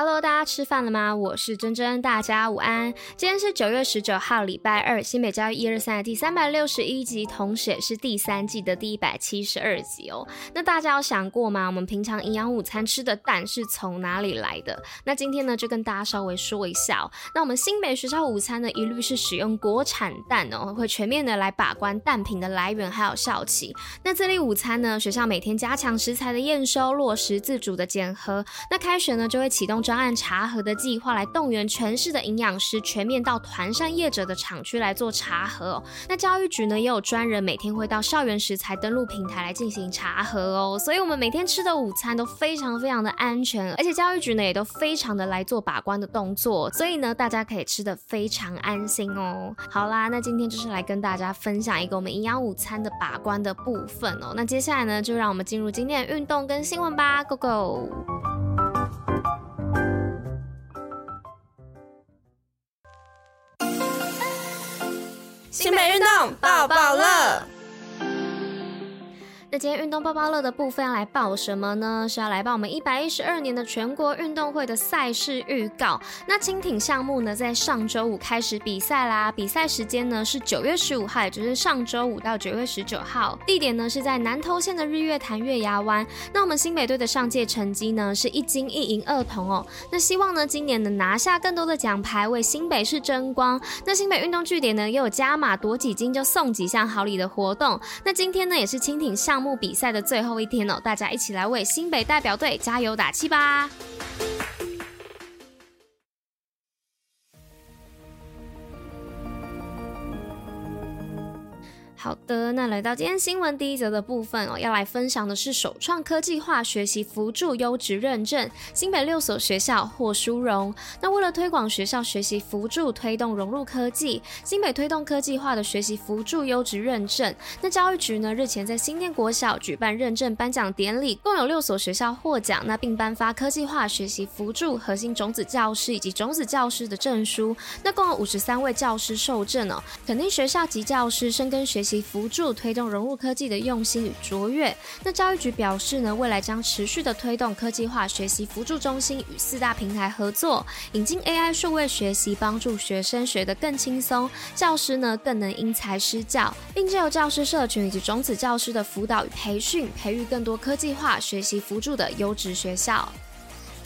Hello，大家吃饭了吗？我是珍珍，大家午安。今天是九月十九号，礼拜二，新北教育一二三的第三百六十一集，同时也是第三季的第一百七十二集哦。那大家有想过吗？我们平常营养午餐吃的蛋是从哪里来的？那今天呢，就跟大家稍微说一下哦。那我们新北学校午餐呢，一律是使用国产蛋哦，会全面的来把关蛋品的来源还有效期。那这类午餐呢，学校每天加强食材的验收，落实自主的检核。那开学呢，就会启动。专案查核的计划来动员全市的营养师全面到团膳业者的厂区来做查核哦。那教育局呢，也有专人每天会到校园食材登录平台来进行查核哦。所以我们每天吃的午餐都非常非常的安全，而且教育局呢也都非常的来做把关的动作，所以呢大家可以吃得非常安心哦。好啦，那今天就是来跟大家分享一个我们营养午餐的把关的部分哦。那接下来呢，就让我们进入今天的运动跟新闻吧，Go Go！新北运动抱抱乐。今天运动包包乐的部分要来报什么呢？是要来报我们一百一十二年的全国运动会的赛事预告。那轻艇项目呢，在上周五开始比赛啦。比赛时间呢是九月十五号，也就是上周五到九月十九号。地点呢是在南投县的日月潭月牙湾。那我们新北队的上届成绩呢是一金一银二铜哦。那希望呢今年能拿下更多的奖牌，为新北市争光。那新北运动据点呢也有加码夺几金就送几项好礼的活动。那今天呢也是轻艇项目。比赛的最后一天哦，大家一起来为新北代表队加油打气吧！好的，那来到今天新闻第一则的部分哦，要来分享的是首创科技化学习辅助优质认证，新北六所学校获殊荣。那为了推广学校学习辅助，推动融入科技，新北推动科技化的学习辅助优质认证。那教育局呢日前在新店国小举办认证颁奖典礼，共有六所学校获奖，那并颁发科技化学习辅助核心种子教师以及种子教师的证书。那共有五十三位教师受证哦，肯定学校及教师深耕学其辅助推动融入科技的用心与卓越。那教育局表示呢，未来将持续的推动科技化学习辅助中心与四大平台合作，引进 AI 数位学习，帮助学生学得更轻松，教师呢更能因材施教，并借由教师社群以及种子教师的辅导与培训，培育更多科技化学习辅助的优质学校。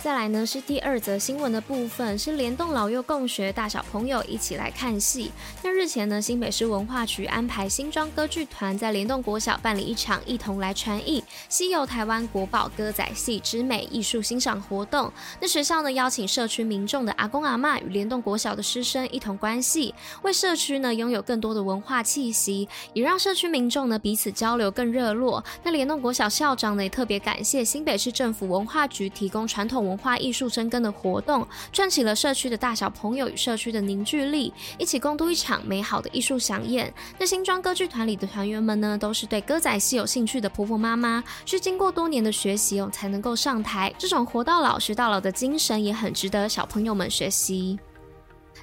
再来呢是第二则新闻的部分，是联动老幼共学，大小朋友一起来看戏。那日前呢，新北市文化局安排新庄歌剧团在联动国小办理一场“一同来传艺，西游台湾国宝歌仔戏之美”艺术欣赏活动。那学校呢邀请社区民众的阿公阿嬷与联动国小的师生一同观戏，为社区呢拥有更多的文化气息，也让社区民众呢彼此交流更热络。那联动国小校长呢也特别感谢新北市政府文化局提供传统文文化艺术生根的活动，串起了社区的大小朋友与社区的凝聚力，一起共度一场美好的艺术飨宴。那新庄歌剧团里的团员们呢，都是对歌仔戏有兴趣的婆婆妈妈，需经过多年的学习哦，才能够上台。这种活到老学到老的精神，也很值得小朋友们学习。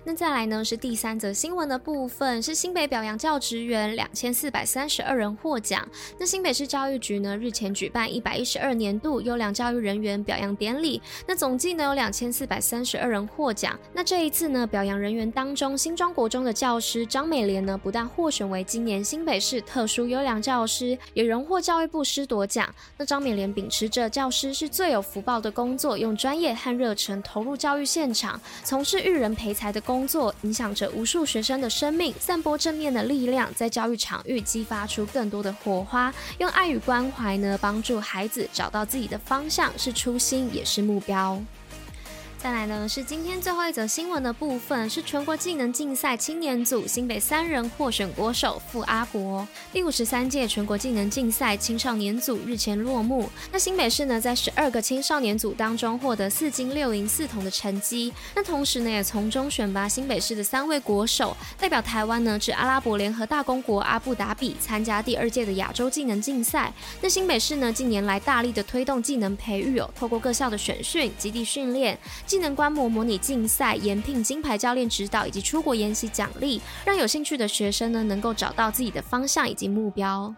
那再来呢是第三则新闻的部分，是新北表扬教职员两千四百三十二人获奖。那新北市教育局呢日前举办一百一十二年度优良教育人员表扬典礼，那总计呢有两千四百三十二人获奖。那这一次呢表扬人员当中，新庄国中的教师张美莲呢不但获选为今年新北市特殊优良教师，也荣获教育部师铎奖。那张美莲秉持着教师是最有福报的工作，用专业和热忱投入教育现场，从事育人培才的工作，影响着无数学生的生命，散播正面的力量，在教育场域激发出更多的火花。用爱与关怀呢，帮助孩子找到自己的方向，是初心，也是目标。再来呢是今天最后一则新闻的部分，是全国技能竞赛青年组新北三人获选国手傅阿国。第五十三届全国技能竞赛青少年组日前落幕，那新北市呢在十二个青少年组当中获得四金六银四铜的成绩，那同时呢也从中选拔新北市的三位国手，代表台湾呢至阿拉伯联合大公国阿布达比参加第二届的亚洲技能竞赛。那新北市呢近年来大力的推动技能培育哦，透过各校的选训、基地训练。技能观摩模拟竞赛、延聘金牌教练指导以及出国研习奖励，让有兴趣的学生呢能够找到自己的方向以及目标。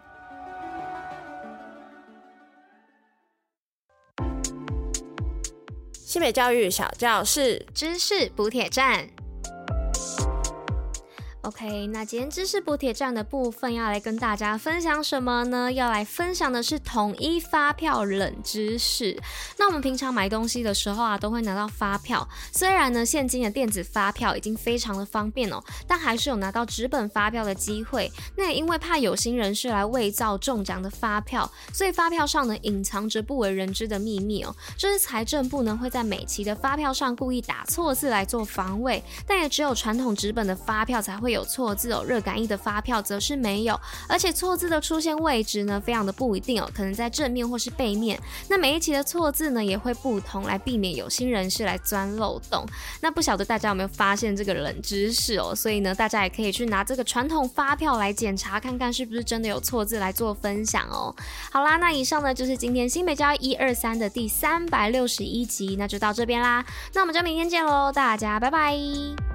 西北教育小教室，知识补铁站。OK，那今天知识补铁站的部分要来跟大家分享什么呢？要来分享的是统一发票冷知识。那我们平常买东西的时候啊，都会拿到发票。虽然呢，现今的电子发票已经非常的方便哦，但还是有拿到纸本发票的机会。那也因为怕有心人士来伪造中奖的发票，所以发票上呢隐藏着不为人知的秘密哦。这是财政部呢会在每期的发票上故意打错字来做防伪，但也只有传统纸本的发票才会。有错字哦，热感应的发票则是没有，而且错字的出现位置呢，非常的不一定哦，可能在正面或是背面。那每一期的错字呢，也会不同，来避免有心人士来钻漏洞。那不晓得大家有没有发现这个冷知识哦？所以呢，大家也可以去拿这个传统发票来检查，看看是不是真的有错字来做分享哦。好啦，那以上呢就是今天新北教育一二三的第三百六十一集，那就到这边啦。那我们就明天见喽，大家拜拜。